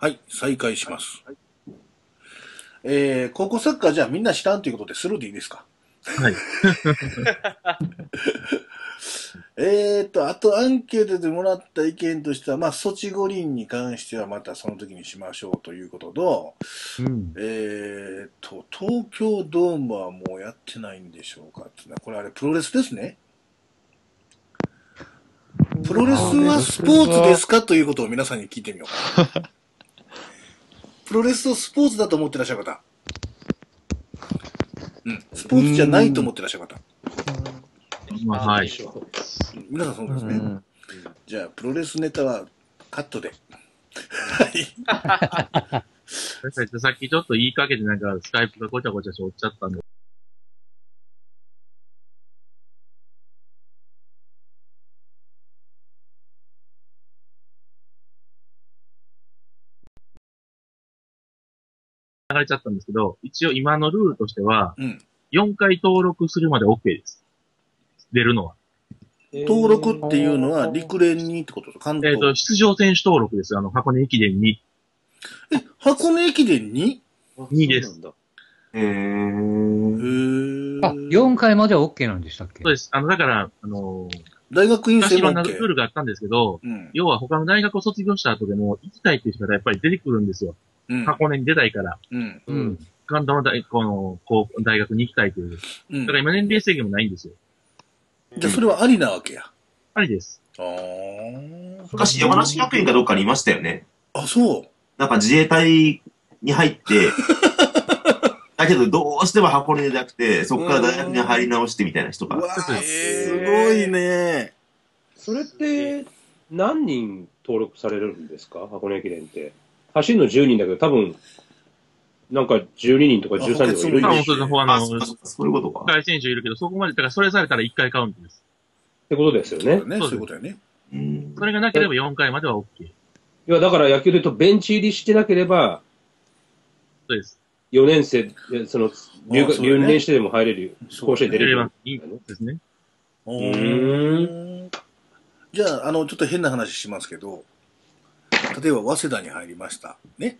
はい、再開します。えー、高校サッカーじゃあみんな知らんということでスルーでいいですか？はい。えーと、あとアンケートでもらった意見としては、まあ、ソチ五輪に関してはまたその時にしましょうということと、うん。えーと、東京ドームはもうやってないんでしょうかっていうのはこれあれプロレスですね。プロレスはスポーツですか？ということを皆さんに聞いてみようかな。プロレスをスポーツだと思ってらっしゃる方。うん。スポーツじゃないと思ってらっしゃる方。まあ、はい。皆さんそうですね。うんじゃあ、プロレスネタはカットで。はい。さっきちょっと言いかけてなんかスカイプがごちゃごちゃしておっちゃったんで。れちゃったんですけど、一応今のルールとしては、うん。4回登録するまで OK です。出るのは。登録っていうのは陸連にってことと関えっ、東。と、出場選手登録です。あの、箱根駅伝に。箱根駅伝に？いいです。へえー。ーあ、4回までは OK なんでしたっけ？そうです。あの、だから、あのー大学院生も昔いろんなルールがあったんですけど、うん。要は他の大学を卒業した後でも行きたいっていう人がやっぱり出てくるんですよ。うん。箱根に出たいから。うん。うん。関東の大この大学に行きたいという。うんだから今年齢制限もないんですよ。じゃあ、それはありなわけや。ありです。あー。昔山梨学院かどっかにいましたよね。あ、そう。なんか自衛隊に入って、だけどどうしても箱根でなくて、そこから大学に入り直してみたいな人が。うわすすごいね。それって、何人登録されるんですか？箱根駅伝って。走るの10人だけど、多分、なんか12人とか13人とかいるんでしょもうそれの、ああ、の、そういうことか。海外選手いるけど、そこまで、だからそれされたら1回カウントです。ってことですよね。そうだね。そういうことやね。うんそれがなければ4回までは OK。いや、だから野球で言うと、ベンチ入りしてなければ、そうです。4年生、その、留学留年してでも入れる、甲子園出れる。いいですね。うーん。じゃあ、あの、ちょっと変な話しますけど、例えば、早稲田に入りました。ね。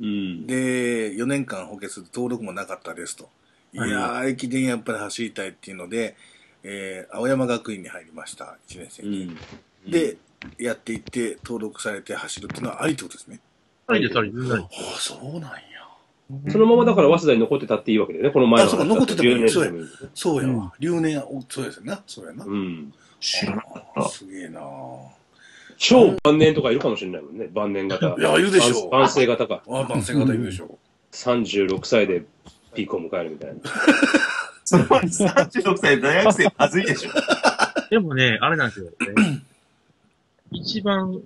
うん。で、4年間補欠で登録もなかったですと。いはいやー、駅伝やっぱり走りたいっていうので、えー、青山学院に入りました。1年生うに。ん。で、やっていって、登録されて走るっていうのはありってことですね。ありです、ありああ、そうなんや。そのままだから早稲田に残ってたっていいわけだよね、この前のあそうか残っててもいい10年生でもいいそうやわ。留年、おそうですよな。そうやな。うん。知らなかった。すげえな超晩年とかいるかもしれないもんね、晩年型。いや、いるでしょう。晩晩成型か。あ、万世型いるでしょう。36歳でピークを迎えるみたいな。その前に36歳で大学生はずいでしょ。でもね、あれなんですよ。ね、一番、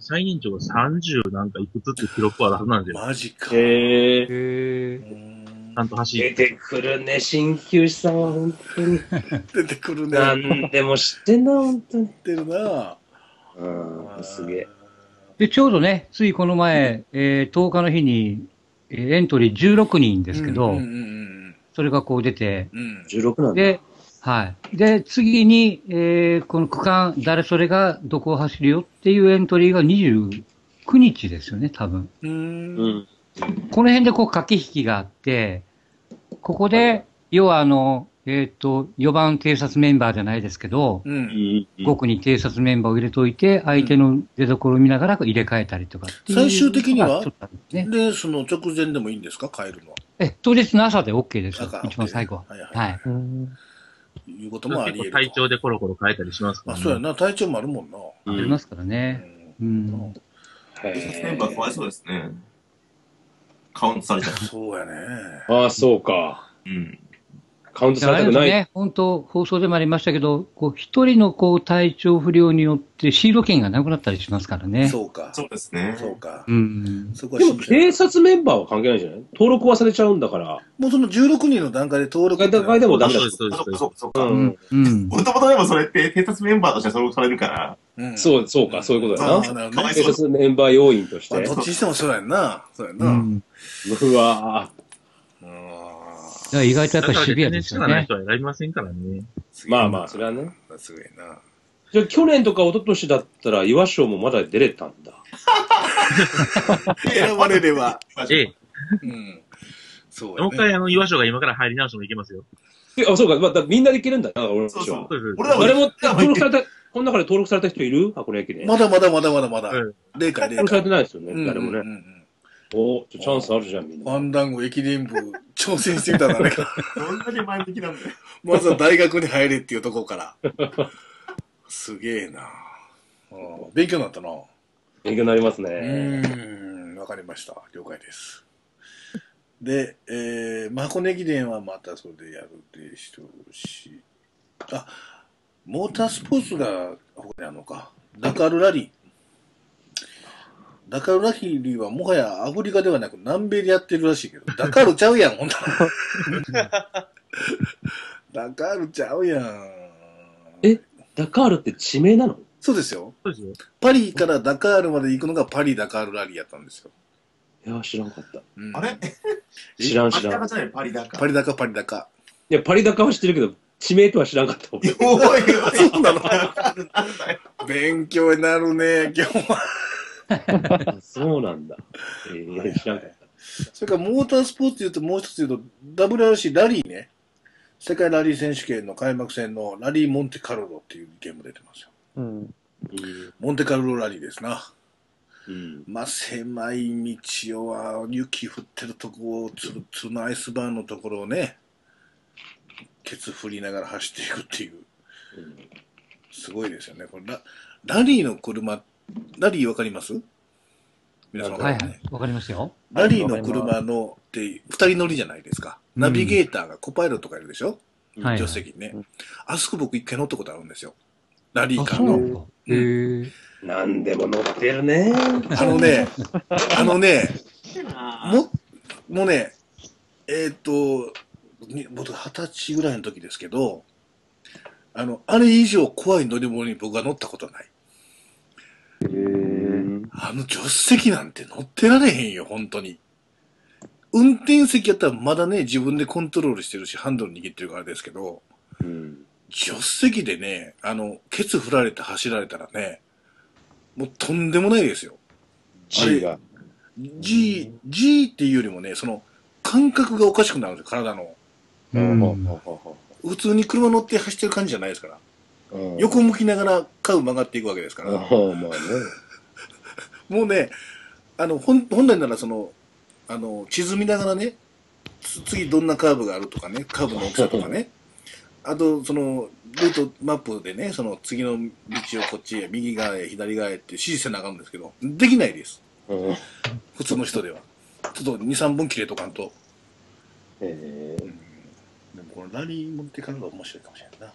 最年長が30なんかいくつって記録はあるはずなんですよ。マジか。へえ。ちゃんと走出って。てくるね、鍼灸師さんは本当に。出てくるね。何でも知ってんな、本当に。知ってるなうん、すげえ。で、ちょうどね、ついこの前、えー10日の日に、えーエントリー16人ですけど、うんうんうんそれがこう出て、うん。うん。16なんだ。で、はい。で、次に、えーこの区間、誰それがどこを走るよっていうエントリーが29日ですよね、多分。うんん。この辺でこう駆け引きがあって、ここで、要はあの、えっ、と、4番偵察メンバーじゃないですけど、う。うんん。5区に偵察メンバーを入れといて、相手の出所を見ながら入れ替えたりとかっていう最終的にはね。で、その直前でもいいんですか？帰るのは。え、当日の朝で OK ですよ。一番最後は。はいはいはい。いうこともあり得ると。結構体調でコロコロ変えたりしますかあ、ら、ね。そうやな。体調もあるもんな。うんありますからね。ううん警察メンバーかわいそうですね。カウントされちゃう。そうやね。ああ、そうか。うん。カウントさあれれたくない。ですね、本当、放送でもありましたけど、こう、一人のこう、体調不良によってシード権がなくなったりしますからね。そうか。そうですね。そうか。うん。でも、そこは信じない警察メンバーは関係ないじゃない？登録はされちゃうんだから。もうその16人の段階で登録。段階でもダメだそうです、そうです。そうか、そうん。うん。ともとでもそれって警察メンバーとして登録されるから、うんそう、そうか、そういうことだあな。あなるほどね警察メンバー要員として。まあどっちにしてもそうやんな。そうやんな。うん。うわうんだから意外とやっぱシビアですよね。力ない人は選びませんからね。ぁ。まあまあ、それはね。すごいな。じゃあ、去年とか一昨年だったら、岩賞もまだ出れたんだ。選ばれれば。ええ。うん。そうもう一回、あの、岩所が今から入り直してもいけますよ。え、あ、そうか。まあ、だみんなできるんだな、俺。そうです。俺らも誰も登録された、この中で登録された人いる？箱根駅伝。まだまだまだまだまだうん。霊界霊登録され界。てないですよね、うん誰もね。うんうんうんおちょチャンスあるじゃん、みんな。ファンダンゴ駅伝部挑戦してみたらね。どんだけ前向きなんだよ。まずは大学に入れっていうところから。すげえなうん勉強になったな。勉強になりますうね。ーん、わかりました。了解です。で、えー、箱根駅伝はまたそれでやるでしょうし、あ、モータースポーツがここにあるのか。ダカールラリー。ダカールラリーはもはやアフリカではなく南米でやってるらしいけど、ダカールちゃうやん、ほんなら。ダカールちゃうやん。えダカールって地名なの？そうですよ。そうですよ。パリからダカールまで行くのがパリ・ダカールラリーやったんですよ。いや、知らんかった。うんあれ？知らんパリ知らん。高じゃないパリ高。パリダカ、パリダカ。いや、パリダカは知ってるけど、地名とは知らんかった。おいおい、そうなの。勉強になるね、今日は。あ そうなんだ。えー、知らんかった。それからモータースポーツで言うともう一つ言うと、WRC ラリーね。世界ラリー選手権の開幕戦のラリー・モンテカルロっていうゲーム出てますよ。うん。モンテカルロラリーですな。うん。まあ、狭い道をは雪降ってるとこをつるつるのアイスバーンのところをね、ケツ振りながら走っていくっていう。すごいですよね。これララリーの車、ラリーわかります？皆さんわかりますね。はいはい。わかりますよ。ラリーの車のって二人乗りじゃないですか。ナビゲーターがコパイロットがいるでしょ、はい助手席にね。あそこ僕一回乗ったことあるんもラリーあ、カーの。へんでも乗ってるね。あのね、あのね、もも、もうね、えーっと、に僕二十歳ぐらいの時ですけど、あの、あれ以上怖い乗り物に僕は乗ったことない。へえ。あの助手席なんて乗ってられへんよ、本当に。運転席やったらまだね、自分でコントロールしてるし、ハンドル握ってるからですけど、うん。助手席でね、あの、ケツ振られて走られたらね、もうとんでもないですよ。G が。G、G っていうよりもね、その、感覚がおかしくなるんですよ、体の。うん。普通に車乗って走ってる感じじゃないですから。うん横向きながらカウ曲がっていくわけですから。まあね。もうね、あの、本本来ならその、あの、地図見ながらね、つ次どんなカーブがあるとかね、カーブの大きさとかね、あと、その、ルートマップでね、その次の道をこっちへ、右側へ、左側へって指示せなあかんんですけど、できないです。うん。普通の人では。ちょっと2、3本切れとかんと。えーでもこのラリー持ってからが面白いかもしれないな。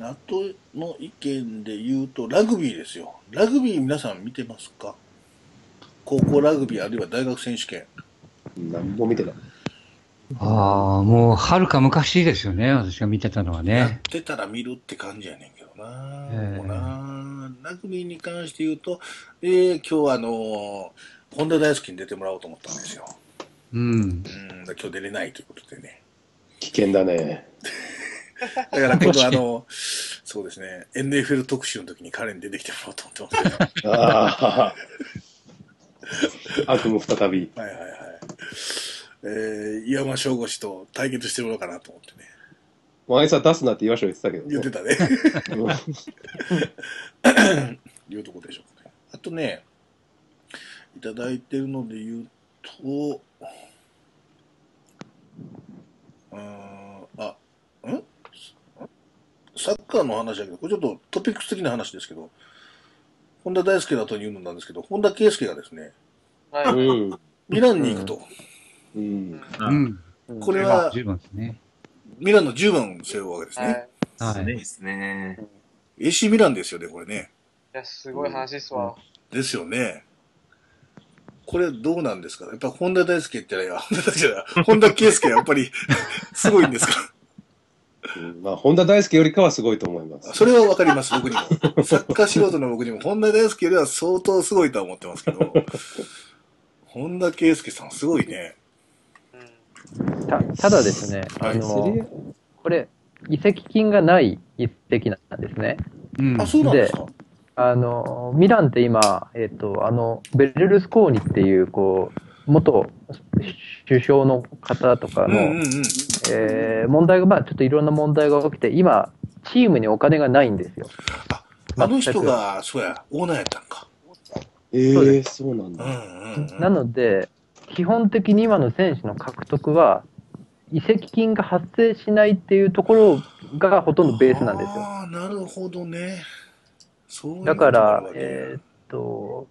あとの意見で言うと、ラグビーですよ。ラグビー皆さん。見てますか高校ラグビーあるいは大学選手権。何も見てない。ああ、もう、はるか昔ですよね。私が見てたのはねやっ。てたら見るって感じやねん。けどな。ええもうなラグビーに関して言うと、えー、今日はあのー本田大輔に出てもらおうと思ったん。ですよ。うん。うん、今日出れないということでね。危険だね。だから今度あの、そうですね、NFL 特集の時に彼に出てきてもらおうと思ってます。ああ。悪夢再び。はいはいはい。えー、岩間翔吾氏と対決してもらおうかなと思ってね。もうあいつは出すなって言わしょ言ってたけどね。言ってたね。うんいうとこでしょうかね。あとね、いただいてるので言うと、うんサッカーの話だけど、これちょっとトピックス的な話ですけど、本田大輔だというのなんですけど、本田圭佑がですね、はい。うん。ミランに行くと。うん。あうん。これは、十分ですね。ミランの10番を背負うわけですはい。ね。いはい。いいですね。AC ミランですよね、これね。や、すごい話ですわ。ですよね。これどうなんですか？やっぱ本田大輔って言ったら、本田大輔じゃない本田圭佑やっぱり すごいんですか？うんまあ、本田大輔よりかはすごいと思います。それはわかります、僕にも。サッカー素人の僕にも、本田大輔よりは相当すごいとは思ってますけど、本田圭佑さんすごいね。うんたただですね、はいあの、これ、移籍金がない移籍なんですね。うん。あ、そうなんですか？あの、ミランって今、えっ、と、あの、ベルルスコーニっていう、こう、元首相の方とかの。えー問題が、まあ、ちょっといろんな問題が起きて、今、チームにお金がないんですよ。あの人が、そうや、オーナーやったんか。えそうでえそうなんうんだ。うんうん。なので、基本的に今の選手の獲得は、移籍金が発生しないっていうところがほとんどベースなんですよ。ああ、なるほどね。そういうだから、えーっと、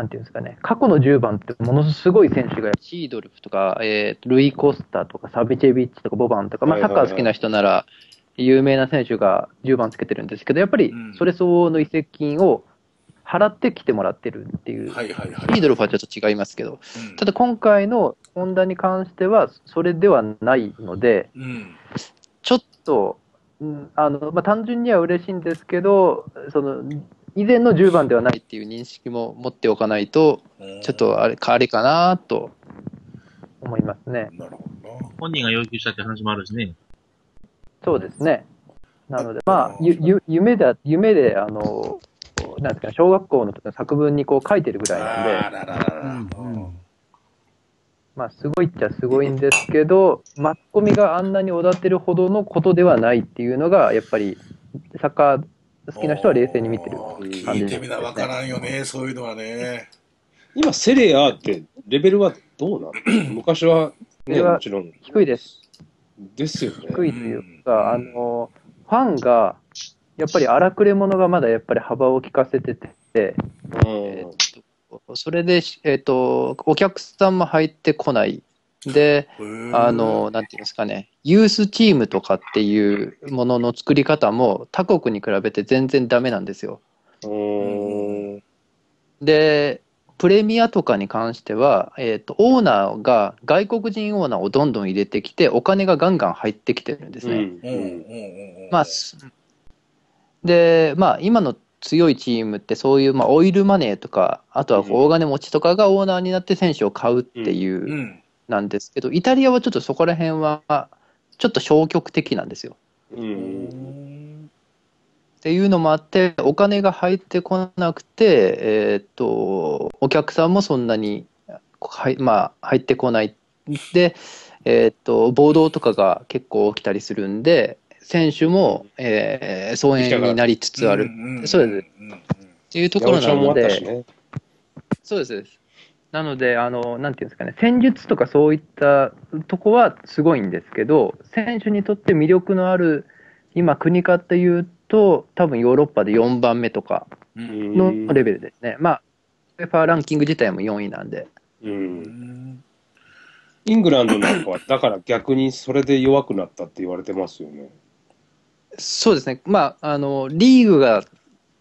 なんていうんですかね、過去の10番ってものすごい選手が、シードルフとか、えールイ・コスタとか、サビチェビッチとか、ボバンとか、まあ、サッカー好きな人なら、有名な選手が10番つけてるんですけど、やっぱりうん。それ相応の移籍金を払ってきてもらってるっていう、はいはいはい。シードルフはちょっと違いますけど、うん。ただ今回のホンダに関しては、それではないので、うん。ちょっと、うんあのまあ、単純には嬉しいんですけど、その以前の10番ではないっていう認識も持っておかないと、ちょっとあれかあれかなと思いますね。なるほどな。本人が要求したって話もあるしね。そうですね。なので、まあ、ゆゆ夢で、夢で、あの、なんですかね、小学校の時の作文にこう書いてるぐらいなんで、あらららら。うんうんまあ、すごいっちゃすごいんですけど、マスコミがあんなにおだてるほどのことではないっていうのが、やっぱり、サッカー好きな人は冷静に見てる感じです聞いてみなわからんよね、そういうのはね。今、セレアってレベルはどうなの？昔は、ね、それはもちろん。低いです。ですよね。低いといううんか、あの、ファンが、やっぱり荒くれ者がまだやっぱり幅を利かせてて、えーっとそれで、えーっと、お客さんも入ってこない。で、あの、なんていうんですかね、ユースチームとかっていうものの作り方も他国に比べて全然ダメなんですよ。で、プレミアとかに関しては、えーっと、オーナーが外国人オーナーをどんどん入れてきて、お金がガンガン入ってきてるんですね。まあ、すで、まあ、今の強いチームってそういう、まあ、オイルマネーとか、あとは大金持ちとかがオーナーになって選手を買うっていう、うん。なんですけど、イタリアはちょっとそこら辺は、ちょっと消極的なんですよ。っていうのもあって、お金が入ってこなくて、えーっと、お客さんもそんなに、はいまあ、入ってこない。で、えーっと、暴動とかが結構起きたりするんで、選手も、えー、疎遠になりつつあるんそうですっていうとヤころなので、ね。そうです。なので、あの、なんていうんですかね、戦術とかそういったとこはすごいんですけど、選手にとって魅力のある、今、国かっていうと、多分ヨーロッパで4番目とかうんのレベルですね。まあ、ウェファーランキング自体も4位なんで。う。うんんイングランドなんかは、だから逆にそれで弱くなったって言われてますよね。そうですね。まあ、あの、リーグが、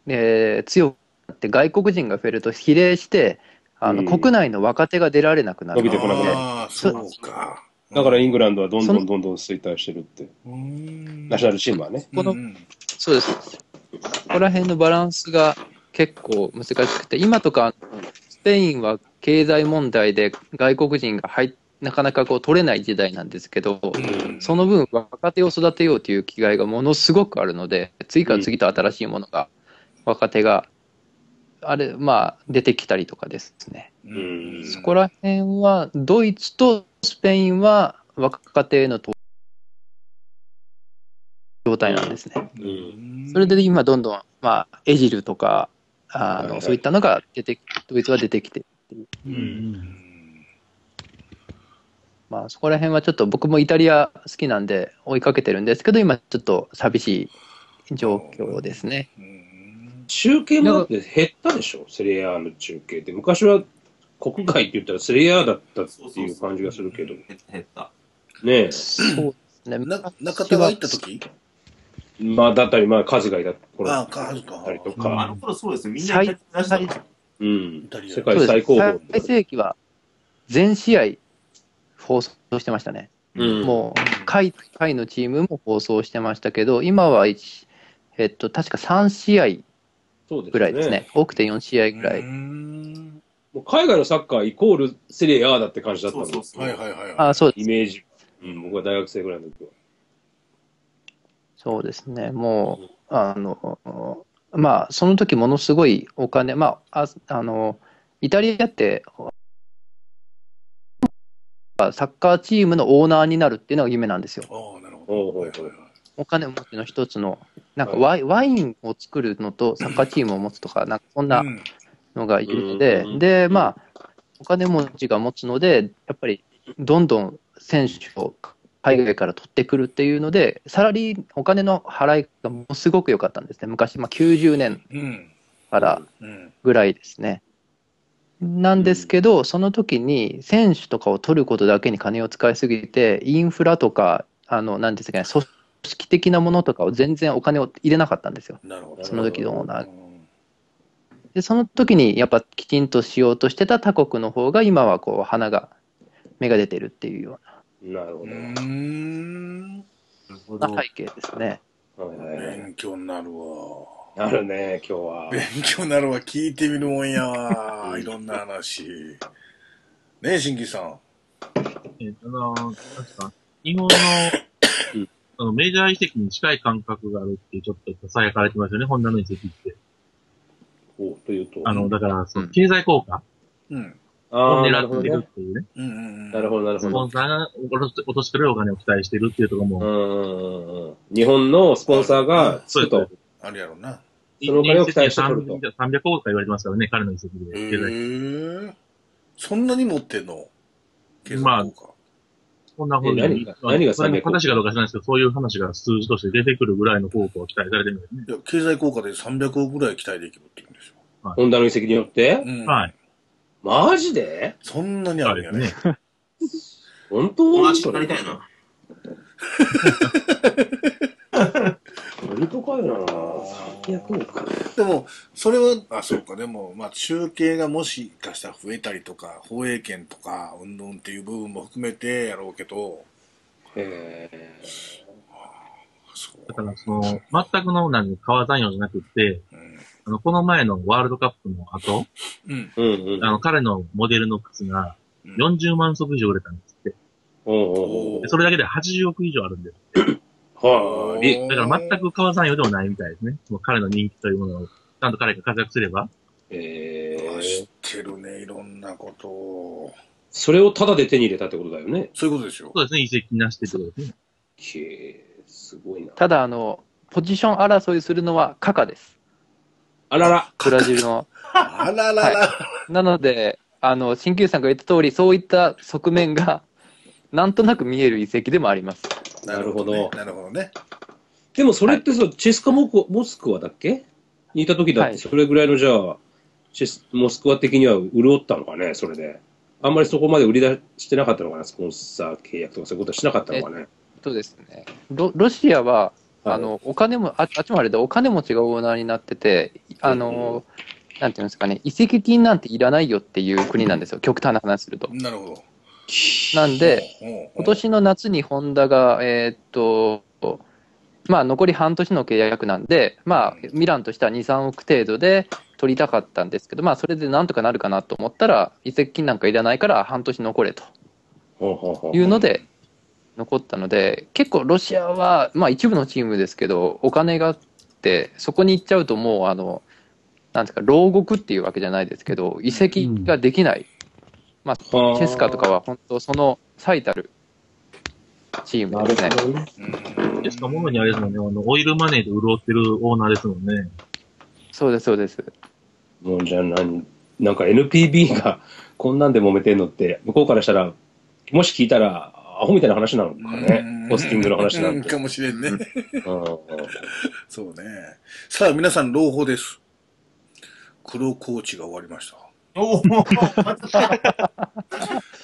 えー強くなって外国人が増えると比例して、あの、うん。国内の若手が出られなくなる。伸びてこなくなる。ああ、そうか。だからイングランドはどんどんどんどん衰退してるって。うん。ナショナルチームはね。このうん。そうです。ここら辺のバランスが結構難しくて、今とかスペインは経済問題で外国人が入っなかなかこう取れない時代なんですけど、うん。その分若手を育てようという気概がものすごくあるので、次から次と新しいものが、若手が、あれ、まあ、出てきたりとかですね。うんそこら辺は、ドイツとスペインは若手への投状態なんですね。うん。それで今どんどん、まあ、エジルとか、あの、そういったのが出て、ドイツは出てきて、うんうんまあ、そこら辺はちょっと僕もイタリア好きなんで追いかけてるんですけど、今ちょっと寂しい状況ですね。うん中継もだって減ったでしょ、セリエAの中継って。昔は国外って言ったらセリエAだったっていう感じがするけど。減った減った。ねえ。そうですね。な中田が行った時？まあ、だったり、まあ、数がいた頃だああ、か、か。ったりとうんか。あの頃そうですよ。みんなイタリア出したのうんタリ。ア世界最高峰。最盛期は全試合放送してましたね。うんもう、下位、下位のチームも放送してましたけど、今は一、えっと、確か3試合ぐらいですね。。多くて4試合ぐらい。うんもう海外のサッカーイコールセリアだって感じだったんですそうそうそう。はいはいはい。あそうですイメージ。うん、僕は大学生ぐらいの時は。そうですね。もう、あの、まあ、その時ものすごいお金、まあ、ああの、イタリアって、サッカーチームのオーナーになるっていうのが夢なんですよ。ああ、なるほど。はいはいはいお金持ちの一つの、なんかワイワインを作るのとサッカーチームを持つとか、なんかそんなうんのがいるのでうん、で、まあ、お金持ちが持つので、やっぱりどんどん選手を海外から取ってくるっていうので、サラリー、お金の払いがものすごく良かったんですね。昔、まあ、90年うん。からうん。ぐらいですね。なんですけど、その時に選手とかを取ることだけに金を使いすぎて、インフラとか、あの、なんですかね、組織的なものとかを全然お金を入れなかったんですよ。なるほど。その時のオーナーうんで、その時にやっぱきちんとしようとしてた他国の方が、今はこう、花が、芽が出てるっていうよなるほど。うーん。なるほうな背景ですね。勉強になるわ。あるね、今日は。勉強になるわ。聞いてみるもんやわ。いろんな話。ねえ、新規さん。えー、あの、確か、日本のうん、あの、メジャー遺跡に近い感覚があるってちょっと囁かれてますよね、ホンダの遺跡って。おというと。あの、だから、そのうん経済効果うん。あをーなるほどね狙っているっ。ていうね。うんうんうん。なるほど、なるほど。スポンサーが落とし落としてくれるお金を期待してるっていうところも、うんうんうん。日本のスポンサーがつくと。あるやろな。そのお金を期待して取ると300億とか言われてますからね、彼の遺跡で。へ経済え。そんなに持ってんの？経済効果。こんな風に。え何が何がそれも300億正しいかどうか知らないですけど、そういう話が数字として出てくるぐらいの効果を期待されてるんですね。いや、経済効果で300億ぐらい期待できるって言うんですよ。ホンダの遺跡によって？うん。はい。マジで？そんなにあるんやね。本当？友達になりたいな。本当かよな300億。でも、それは、あ、そうか、でも、まあ、中継がもしかしたら増えたりとか、放映権とか、うんぬんっていう部分も含めてやろうけど、へそうだから、その、全くの、なんか、川残用じゃなくって、うん。あの、この前のワールドカップの後、うん。え。うんうん。あの、彼のモデルの靴がうん40万足以上売れたんですって。おうおうおうでそれだけで80億以上あるんです。はあ、りだから全く川残用でもないみたいですね。その彼の人気というものを、ちゃんと彼が活躍すれば。え知っー、てるね、いろんなことを。それをタダで手に入れたってことだよね。そういうことですよ。そうですね、遺跡なしてってことですね。へえ、すごいな。ただ、あの、ポジション争いするのはカカです。あらら。ブラジルの。あららら。なので、あの、新旧さんが言った通り、そういった側面が、なんとなく見える遺跡でもあります。なるほどねなるほどね。でもそれってさ、チェスカモコモスクワだっけ？にいた時だって、はいそれぐらいのじゃあ、チェスモスクワ的には潤ったのかね、それで。あんまりそこまで売り出してなかったのかな、スポンサー契約とかそういうことはしなかったのかね？そうですね。ロロシアは、はいあの、お金も、ああっちもあれでお金持ちがオーナーになってて、あの、なんていうんですかね、移籍金なんていらないよっていう国なんですよ、極端な話すると。なるほど。なんで、今年の夏にホンダが、えーっと、まあ、残り半年の契約なんで、まあ、ミランとしては2、3億程度で取りたかったんですけど、まあ、それでなんとかなるかなと思ったら、移籍金なんかいらないから半年残れと。いうので、残ったので、結構ロシアは、まあ、一部のチームですけど、お金があって、そこに行っちゃうともう、あの、なんですか、牢獄っていうわけじゃないですけど、移籍ができない。まあ、チはあェスカとかは本当、その最たるチームですね。ほどね。うんですか、ものにあれですもんね、あの、オイルマネーで潤ってるオーナーですもんね。そうです、そうです。もうじゃあ何、なんか NPB がこんなんで揉めてんのって、向こうからしたら、もし聞いたら、アホみたいな話なのかねう。んポスティングの話なんて。かもしれんね。うんそうね。さあ、皆さん、朗報です。黒コーチが終わりました。おお、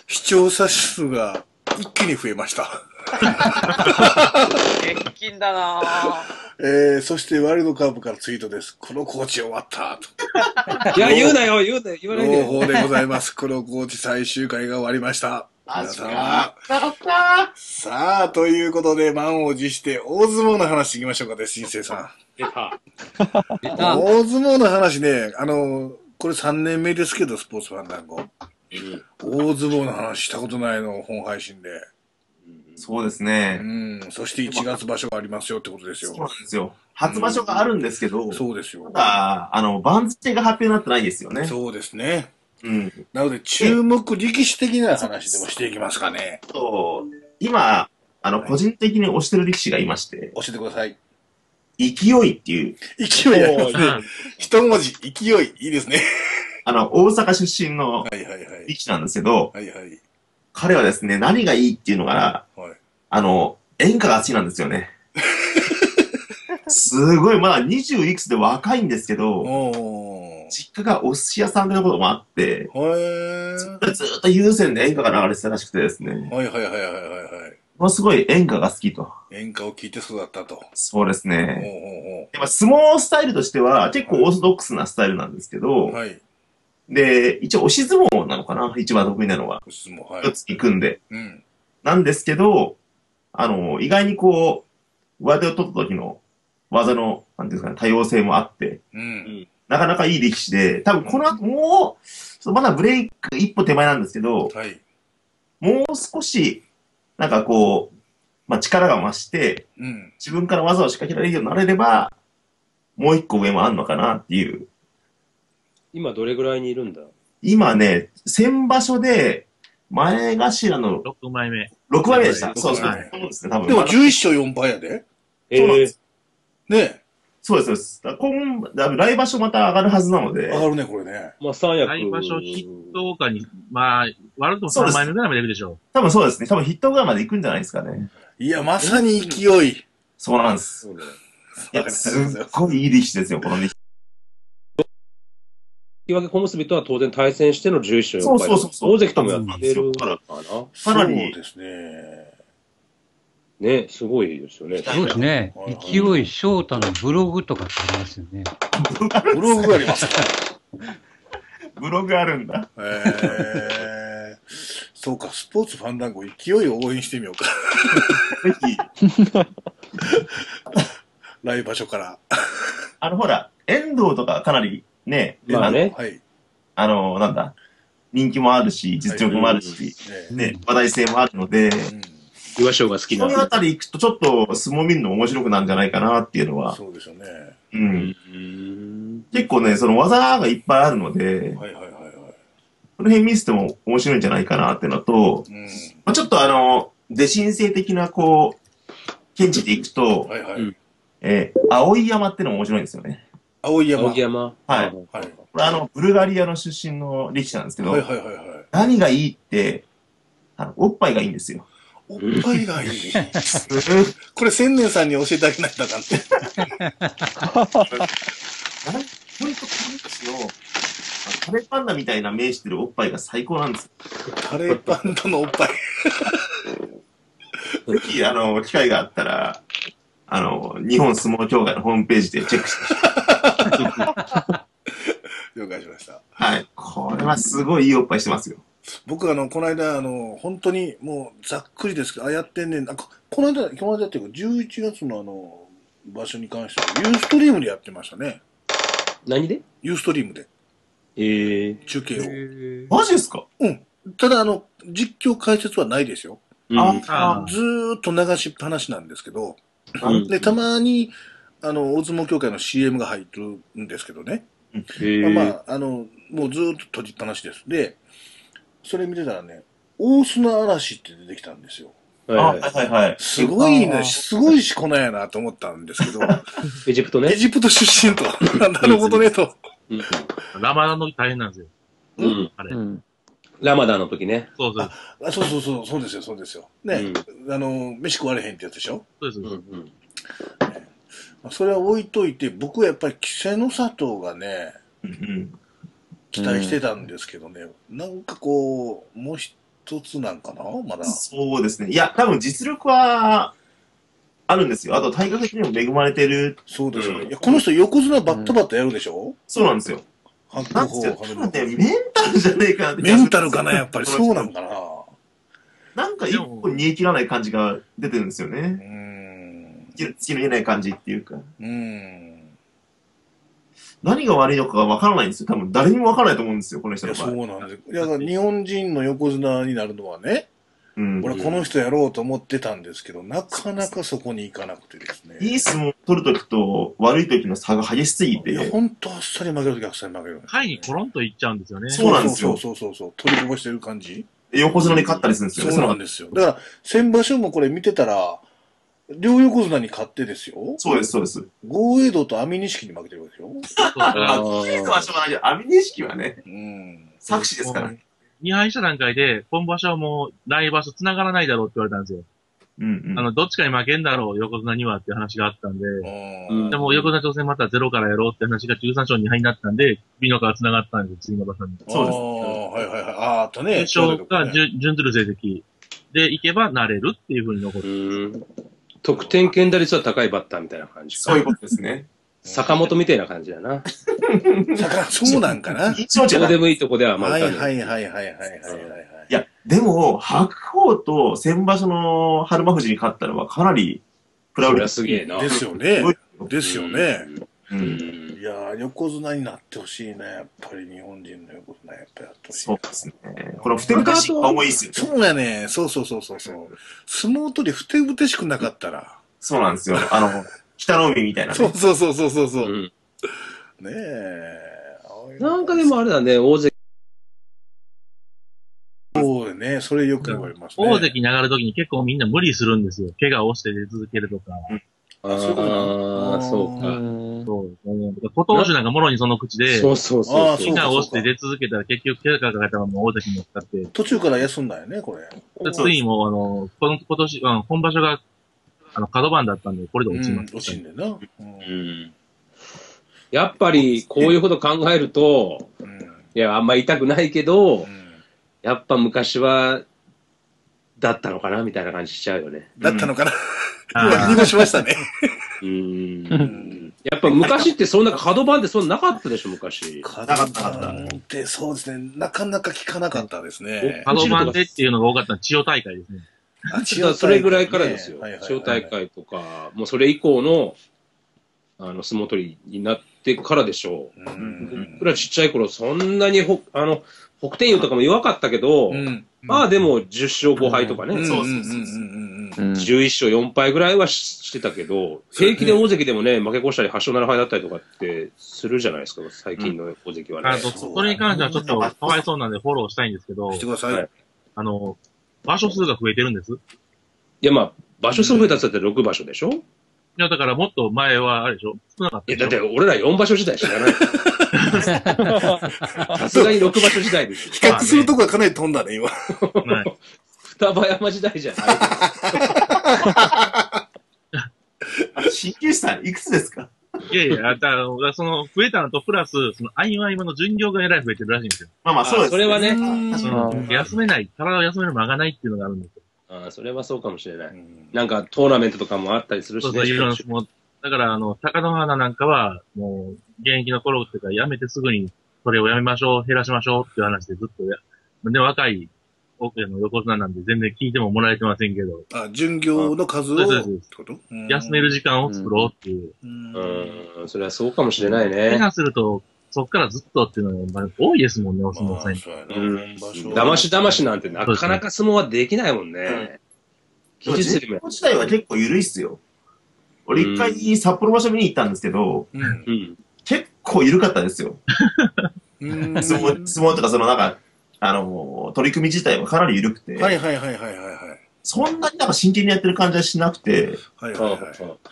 視聴者数が一気に増えました。現金だなぁ。えー、そしてワールドカップからツイートです。黒コーチ終わったと。いや、言うなよ、言うなよ、言わないでよ。朗報でございます。黒コーチ最終回が終わりました。皆様。さあ、ということで、満を持して、大相撲の話いきましょうかね、新生さ出た。出ん。た。大相撲の話ね、あの、これ3年目ですけど、スポーツファン団子。大相撲の話したことないの、本配信で。うんそうですうね。ん。そして1月場所がありますよってことですそうよ。なんですよ。初場所があるんですけど、そうですよた。だ、あの、番付が発表になってないですよね。そうですね。うん。なので、注目力士的な話でもしていきますかね。と、今、あの、個人的に推してる力士がいまして、教えてください。勢いっていう、勢いありますね。一文字、勢い、いいですね。あの、大阪出身のはいはいはい。力士なんですけど、はいはい。彼はですね、何がいいっていうのが、はい。あの、演歌が好きなんですよね。すごい、まだ20いくつで若いんですけど、おー。実家がお寿司屋さんでのこともあって、へー。ずっと優先で演歌が流れてたらしくてですね、はいはいはいはいはいはい。ものすごい演歌が好きと。演歌を聞いて育ったと。そうですほうね。ほやっぱ相撲スタイルとしては結構オーソドックスなスタイルなんですけうどはい。で、一応押し相撲なのかな？一番得意なのは。質問、はい一。つ行くんで。うん。なんですけど、あの、意外にこう、上手を取った時の技の、なんていうんですかね、多様性もあって、うん。なかなかいい力士で、多分この後もう、まだブレイク一歩手前なんですけど、はい。もう少し、なんかこう、まあ、力が増して、うん。自分から技を仕掛けられるようになれれば、もう一個上もあるのかなっていう。今どれぐらいにいるんだ？今ね、先場所で、前頭の6枚目。6枚目でした。はいそうそう。ですね、多分。でもまだ11勝4敗やで。ええそうなんですねそうです、そうです。だ来場所また上がるはずなので、上がるね、これね。まあ三役。来場所筆頭かに、まあ、悪くても3枚目ぐらいまでいるでしょ多分そうですね。多分ヒットぐらいまで行くんじゃないですかね。いや、まさに勢い。そうなんです。そうねいや、すっごいいい力士ですよ、この力士。引き分け小結とは当然対戦しての11勝4敗。そうそうそうそう大関ともやってるかな。かなりそうですね。ね、すごいですよね。そうですねはい。勢い翔太のブログとかってありますよね。ブログがありますか？ブログあるんだ。えー、そうか、スポーツファンダンゴ、勢いを応援してみようか。ぜひ、来場所から。あの、ほら、遠藤とかかなりね、まあね。はい。あの、なんだ、人気もあるし、実力もあるし、ねね、話題性もあるので、うん岩翔が好きな。そのあたり行くとちょっと相撲見るの面白くなるんじゃないかなっていうのは、そうですよね。う。うんん。結構ね、その技がいっぱいあるので、はいはいはいはい。この辺見せても面白いんじゃないかなっていうのと、うん。まあ、ちょっとあの、デシン性的なこう、見地でいくと、はいはい。うんえー、青山ってのも面白いんですよね。青い山。青木山。はいはい。これあの、ブルガリアの出身の力士なんですけど、はいはいはいはい。何がいいって、あの、おっぱいがいいんですよ。おっぱいがいい。これ千年さんに教えてあげないとあかん って。本当この力士の、カレーパンダみたいな目してるおっぱいが最高なんですよ。カレーパンダのおっぱい。ぜひ、あの、機会があったら、あの、日本相撲協会のホームページでチェックして 了解しました。はい。これはすごいいいおっぱいしてますよ。僕あの、この間、あの、本当にもうざっくりですけど、あ、やってんねん。あ、ここの間、この間っていうか、11月のあの、場所に関しては、ユーストリームでやってましたね。何で？ユーストリームで、ええ中継を。マジですか？ただ、あの、実況解説はないですよ。うん。あずーっと流しっぱなしなんですけど、うんで、たまに、あの、大相撲協会の CM が入ってるんですけどね。えまあ、まえあ、あの、もうずーっと閉じっぱなしです。で、それ見てたらね、大砂嵐って出てきたんですよ。あ、はいはいはいはい。すごいね、すごいしこなやなと思ったんですけど、エジプトねエ。ジプト出身と。なるほどね、と。うん。ラマダンの時大変なんですよ。うん。あれ。うん。ラマダンの時ね。そうそう。あそうそうそう、そうですよ、そうですよ。ね、あの、飯食われへんってやつでしょ？そうです。うん。うん。まあそれは置いといて、僕はやっぱり稀勢の里がね、うんうん。期待してたんですけどね、なんかこう、もう一つなんかな？まだ。そうですね。いや、多分実力は、あるんですよ。あと体格的にも恵まれてる。そうですよね。うんいや、この人横綱バッタバッタやるでしょ、そうなんですよ。白なんですよ。鵬多分ね、メンタルじゃねえかなって気メンタルかな、やっぱり。そうなんかな。なんか一個煮え切らない感じが出てるんですようね。ーん。突きの言えない感じっていうか。うーん。何が悪いのかがわからないんですよ。多分誰にもわからないと思うんですよ、この人いや、その場合。うなんです。いや、だから日本人の横綱になるのはね、うん。俺この人やろうと思ってたんですけど、なかなかそこに行かなくてですね。いい相撲を取るときと悪いときの差が激しすぎいや、て、ほんとあっさり負けるときあっさり負ける。下位にコロンといっちゃうんですよね。そうなんですよそうそうそうそう。取りこぼしてる感じ横綱に勝ったりするんですよね。そうなんですよ。だから、先場所もこれ見てたら、両横綱に勝ってですよ。そうです、そうです。豪栄道と網錦に負けてるわけですよ。あ、これはしょうがないけど、阿炎錦はね、うん。作詞ですからね。2敗した段階で、今場所はもう来場所繋がらないだろうって言われたんですよ。うんうん。あの、どっちかに負けんだろう、横綱にはっていう話があったんで、うんでも横綱挑戦またゼロからやろうって話が13勝2敗になったんで、首の皮繋がったんですよ、次の場所に。そうですああ、はいはいはい。ああ、あったね。優勝がね準準ずる成績でいけばなれるっていうふうに残うる。ん。得点圏打率は高いバッターみたいな感じか。そういうことですね。坂本みたいな感じだな。坂そうなんかな？どうでもいいとこではまあはい。はいはいはいはいはいはいはい。や、でも、白鵬と先場所の春馬富士に勝ったのはかなり、プラウドそりゃすげえな。ですよね。ですよね。う。うんやー、横綱になってほしいね。やっぱり日本人の横綱やっぱやってほしい。そうですね。このふてぶてしい顔もいいっすよ。そうやね。そうそうそうそうそう。相撲取りふてぶてしくなかったら。そうなんですよ。あの、北の海みたいなね。そうそうそうそうそうそうう。ねんえ。なんかでもあれだね、大関。そうね。それよく言われますね。大関に上がるときに結構みんな無理するんですよ。怪我をして出続けるとか。あそうかあ、そうか。そう。うん小投手なんかもろにその口で、そうそうそうそう。あーそう怪我をして出続けたら結局怪我がかかったまま大関になったって。途中から休んだよね、これ。でついにもうあの、この今年、うん本場所が、あの、角番だったんで、これで落ちます。落ちんでな。うんうん。やっぱり、こういうこと考えると、うんいや、あんま痛くないけどう、んやっぱ昔は、だったのかなみたいな感じしちゃうよね。だったのかな？あー 今、濁しましたね。う。うんんやっぱ昔ってそんな角番ってそんななかったでしょ、昔。なかったなかったで、そうですね。なかなか聞かなかったですね。角番でっていうのが多かったのは千代大会ですね。あだからそれぐらいからですよ。はいはいはい地方大会とか、もうそれ以降の、あの、相撲取りになってからでしょう。うん僕らちっちゃい頃、そんなにほ、あの、北天佑とかも弱かったけど、うんまあでも10勝5敗とかね、うん。そうそうそううんうんう。んうん。うん11勝4敗ぐらいはししてたけど、平気で大関でもね、負け越したり8勝7敗だったりとかってするじゃないですか、最近の大関はね。あと、それに関してはちょっとかわいそうなんでフォローしたいんですけど。して、くださ。はい。あの、場所数が増えてるんです？いいやまあ、場所数増えたって言ったら6場所でしょ？や、だからもっと前は、あれでしょ？少なかったいや、でしょ？だって俺ら4場所時代知らない。さすがに6場所時代ですよ。比較するとこがかなり飛んだね、今。はい双葉山時代じゃない。あ鍼灸師さん、いくつですか？いやいや、だからその、増えたのと、プラス、その、合間合間の巡業がえらい増えてるらしいんですよ。まあまあ、そうです、それはね。休めない、体を休める間がないっていうのがあるんですよ。ああそれはそうかもしれない。うんなんかトーナメントとかもあったりするしね。そうそう、いろいろ、もう、だから、あの、高野花なんかは、もう、現役の頃っていうか、辞めてすぐに、それをやめましょう、減らしましょうっていう話でずっとや、で、若い、奥の横綱なんで全然聞いてももらえてませんけど、あ、巡業の数を、そうですそ休める時間を作ろうっていう。うん。うん、それはそうかもしれない怪ね。我すると、そっからずっとっていうのが、まあ、多いですもん。ね、お相撲さん。に。だましだましなん。てなかなか相撲はできないもん。ね。技術力も。自体は結構緩いっすよ。俺一回札幌場所見に行ったんですけど、うんうん。結構緩かったですよ。うん相撲、相撲とかそのなんか、あの、取り組み自体はかなり緩くて、はいはいはいはいはいはい。そんなになんか真剣にやってる感じはしなくて、はいはいはい。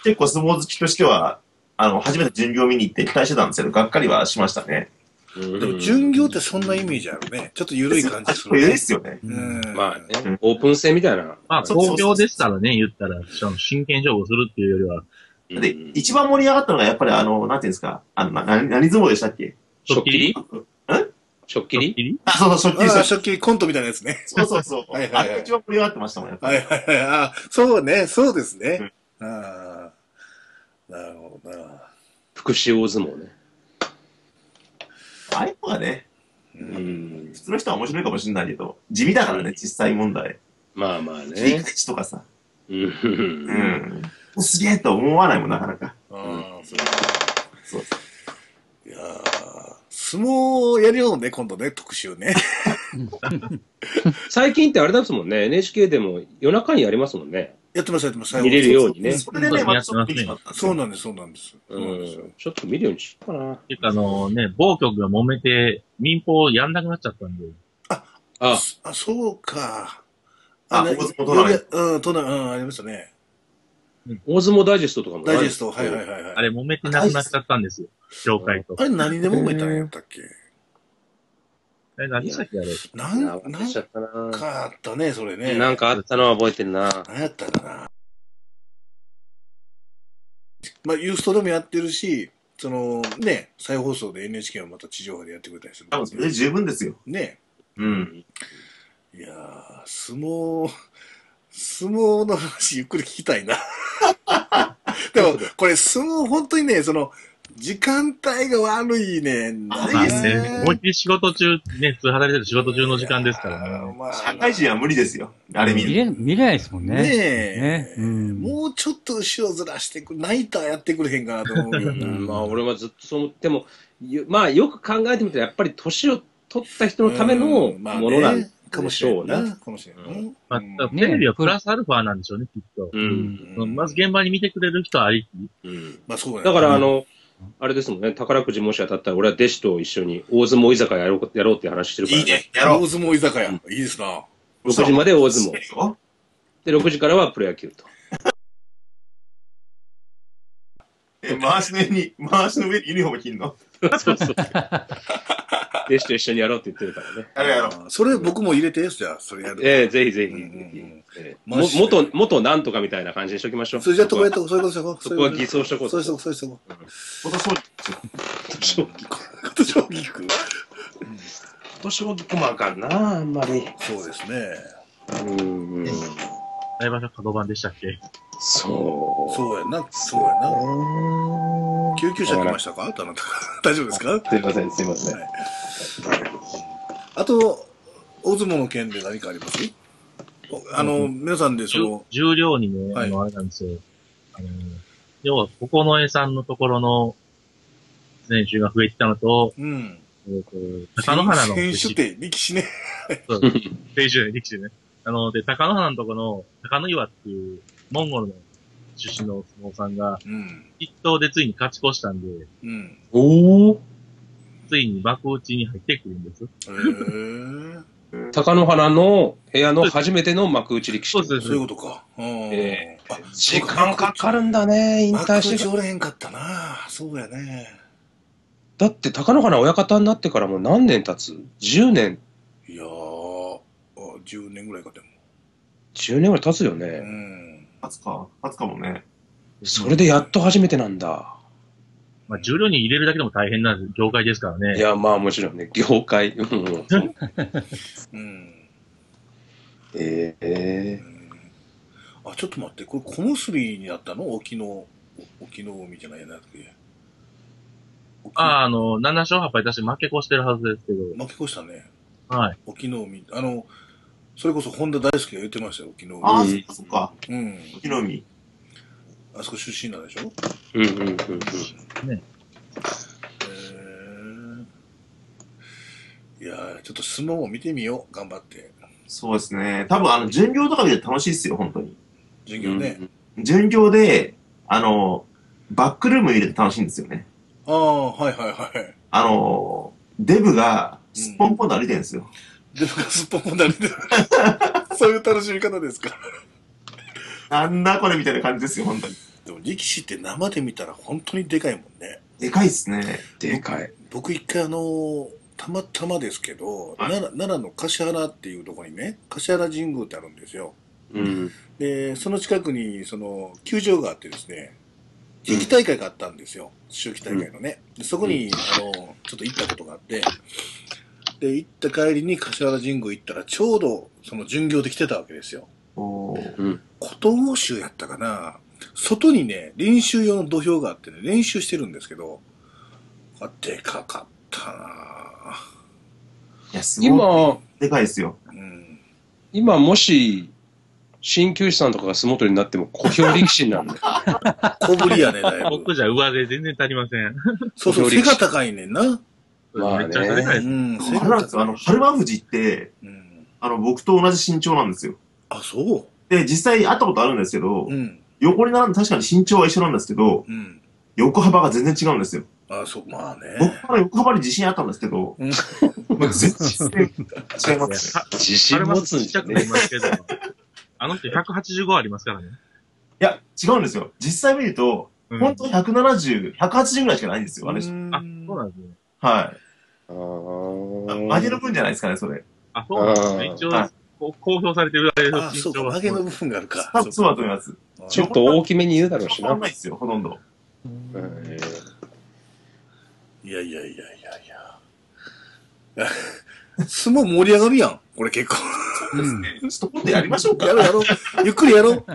結構相撲好きとしては、あの、初めて巡業見に行って期待してたんですけど、がっかりはしましたね。でも巡業ってそんなイメージあるね。ちょっと緩い感じする。結構緩いっすよね。うんまあね、オープン戦みたいな。まあ、東京でしたらね、言ったら、その真剣勝負するっていうよりは、で、一番盛り上がったのがやっぱりあの、なんていうんですか、あの、な何何相撲でしたっけ？食器？りえ食器？りりあ、そうそう、食器ああ、です。食器コントみたいなやつね。そうそうそう。はいはいはいあれが一番盛り上がってましたもん、やっぱり。はいはいはい。あそうね、そうですね。ああ、なるほどな。福祉大相撲ね。ああいうのがね、うん。普通の人は面白いかもしれないけど、地味だからね、実際問題。まあまあ切りね。口とかさ、う。うんん。すげえと思わないもん、なかなか。ああ、そうそう。いやー相撲やるようね、今度ね、特集ね。最近ってあれですもんね、NHK でも夜中にやりますもんね。やってます、やってます。見れるようにねそれでね、またちょっそうなんです、そうなんです。うん。ちょっと見るようにしようかな。ていうかあのね、某局が揉めて、民放やんなくなっちゃったんで、あ、あ、そうか。あね大相撲トーナメンうん、トーナうん、ありましたね。大相撲ダイジェストとかもダイジェスト、はいはいはいはい。あれ揉めてなくなっちゃったんですよ。協会と。あれ何で揉めたんやったっけ？あれ何でしたっけあれ。なん、なん忘れちゃったな。かあったね、それね。なんかあったのは覚えてるな。何やったかな。まあ、ユーストでもやってるし、その、ね、再放送で NHK はまた地上波でやってくれたりする多分それで十分ですよ。ね。うん。いやー、相撲、相撲の話ゆっくり聞きたいな。でも、これ相撲本当にね、その、時間帯が悪いねんな。まあね、思いっきり仕事中、ね、普通働いてる仕事中の時間ですからね。まあ社会人は無理ですよ。あれ見る？見れ、見れないですもんね。ねえねうん。もうちょっと後ろずらしてく、ナイターやってくれへんかなと思うよな。うんまあ俺はずっとそう思っても、よまあよく考えてみたらやっぱり年を取った人のためのもうんまあねのなんかもでしょうしれんな。ね。かもしれんな。テレビはプラスアルファなんでしょうね、きっと。うん。うんまず現場に見てくれる人ありき。うんまあそうやだからあの、あれですもんね、宝くじもし当たったら俺は弟子と一緒に大相撲居酒屋やろうやろうって話してるからいいね。やろう。大相撲居酒屋。いいですな。6時まで大相撲。撲。で、6時からはプロ野球と。え、回しの上に、回しの上にユニフォーム着んの？そうそう。弟子と一緒にやろうって言ってるからね。やろ。うやろそれ僕も入れて、じゃあ、それやる。ええぜひぜひ。も元、元なんとかみたいな感じにしときましょう。それじゃあ、とこやっとこ、そういうことしとこう。そこは偽装しとこう。そうしとこう、そうしとこう。今年も、こと。将棋区。年をこまあか。んな、あんまり。そうですね。うん。来場所角番でしたっけそう。そうやな、そうやな。救急車来ましたか？あなた。大丈夫ですか？すいません、すいません。はいあと、大相撲の件で何かあります？おあの、皆さんでその、重量にね、はいあの、あれなんですよ。あの、要は、ここの江さんのところの選手が増えてきたのと、うん。えっ、と、高野花の選手って力士ね。そう選手ね、力士ね。あの、で、高野花のところの、高野岩っていう、モンゴルの出身の相撲さんが、うん。一頭でついに勝ち越したんで、うん。おお。ついに幕内に入ってくるんです。へー。高野花の部屋の初めての幕内力士。そうですそういうことか。うんえあ、時間かかるんだね、引幕退してから。内おれへんかったな。そうやね。だって高野花親方になってからもう何年経つ ?10 年、いやー、あ10年ぐらいかでも。10年ぐらい経つようね。ん。初か。初かもね。それでやっと初めてなんだ。まあ、重量に入れるだけでも大変な業界ですからね。いや、まあもちろんね、業界。うん。ええあ、ちょっと待って、これ小結びになったの？沖の、沖の海じゃないなって。沖ああ、あの、7勝8敗出して負け越してるはずですけど、負け越したね。はい。沖の海。あの、それこそ本田大輔が言ってましたよ、沖のああ、海。そっかそっか。うん。沖の海。あそこ出身なんでしょ？うんうんうんうん。えー、いやーちょっと相撲を見てみよう、頑張って。そうですね。多分、あの、巡業とか見て楽しいですよ、本当に。授業ね。巡業で、あの、バックルーム入れて楽しいんですよね。ああ、はいはいはい。あの、デブがすっぽんぽんと歩いてるんですよ。で、僕がすっぽんぽんだりで。そういう楽しみ方ですか？なんだこれみたいな感じですよ、本当に。でも力士って生で見たら本当にでかいもんね。でかいっすね。でかい。僕一回あのたまたまですけど、はい奈良奈良の橿原っていうところにね、橿原神宮ってあるんですよ。うん。で、その近くに、その、球場があってですね、地域大会があったんですよ。秋季大会のね。でそこに、あの、ちょっと行ったことがあって、で、行った帰りに橿原神宮行ったら、ちょうど、その巡業で来てたわけですよ。おー古東州やったかな外にね、練習用の土俵があってね、練習してるんですけど、あでかかったないや、すごい。今、でかいですよ。うん。今もし、鍼灸師さんとかが相撲取りになっても小兵力士になるんだよ。小ぶりやね、だいぶ。僕じゃ上で全然足りません。そうそう、背が高いねんな。まあねめちゃくちゃでかいです。うん、背あれなんですよ。あの、春馬富士って、うん。あの、僕と同じ身長なんですよ。あ、そで、実際会ったことあるんですけど、ううん。横に並んで確かに身長は一緒なんですけど、うん。横幅が全然違うんですよ。あ、そう、まあね。僕から横幅に自信あったんですけど、うん まあ全然違いますね。自信持つんじゃね言いますけど、あの人185ありますからね。いや、違うんですよ。実際見ると、うん本当170、180ぐらいしかないんですよ、あれ。あ、そうなんですね。はい。ああー曲げの分じゃないですかね、それ。あ、そうなんですね。一応公表されてるあれのあ、そうか、は曲げの部分があるか。多分そうだと思います。ちょっと大きめに言うだろうしな変わん。ないですよ、ほとんど。いやいやいやいやいや。相撲盛り上がるやん。これ結構。うんちょっと今度やりましょうか。やろうやろう。ゆっくりやろう。こ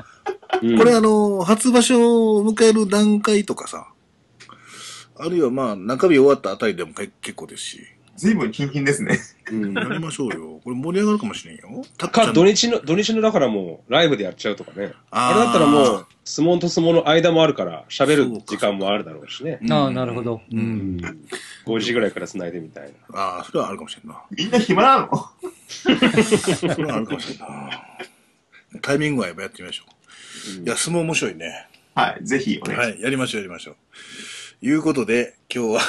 れあの、初場所を迎える段階とかさ、あるいはまあ、中日終わったあたりでも結構ですし、随分キンキンですね。うんやりましょうよ。これ盛り上がるかもしれんよ。たか、ん土日の、土日のだからもう、ライブでやっちゃうとかね。あれだったらもう、相撲と相撲の間もあるから、喋る時間もあるだろうしね。ああ、なるほど。う。うんうんん。5時ぐらいから繋いでみたいな。ああ、それはあるかもしれんな。みんな暇なの？それはあるかもしれんな。タイミングはやっぱやってみましょう。いや、相撲面白いね。はい、ぜひお願いします。はい、やりましょう、やりましょう。いうことで、今日は、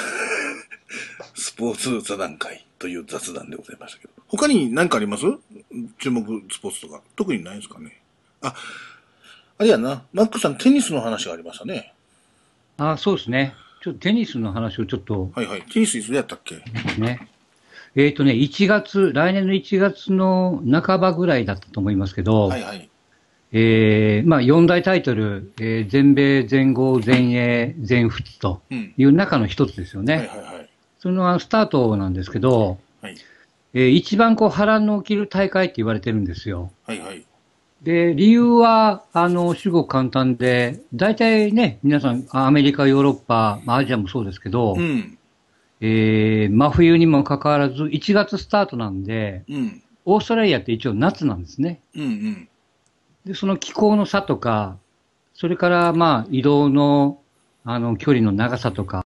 スポーツ座談会という雑談でございましたけど。他に何かあります？注目スポーツとか。特にないですかね。あ、あれやな。マックさん、テニスの話がありましたね。あそうですね。ちょっとテニスの話をちょっとはいはい。テニスいつやったっけ？ね。えっ、とね、1月、来年の1月の半ばぐらいだったと思いますけど、はいはい。えーまあ、4大タイトル、えー全米、全豪、全英、全仏とうん。いう中の一つですよね。はいはいはい。そのあスタートなんですけど、はい。えー一番こう波乱の起きる大会って言われてるんですよ。はいはい。で、理由は、あの、至極簡単で、大体ね、皆さん、アメリカ、ヨーロッパ、まあ、アジアもそうですけど、うん。えー真冬にもかかわらず、1月スタートなんで、うん。オーストラリアって一応夏なんですね。うんうん。で、その気候の差とか、それから、まあ、移動の、あの、距離の長さとか、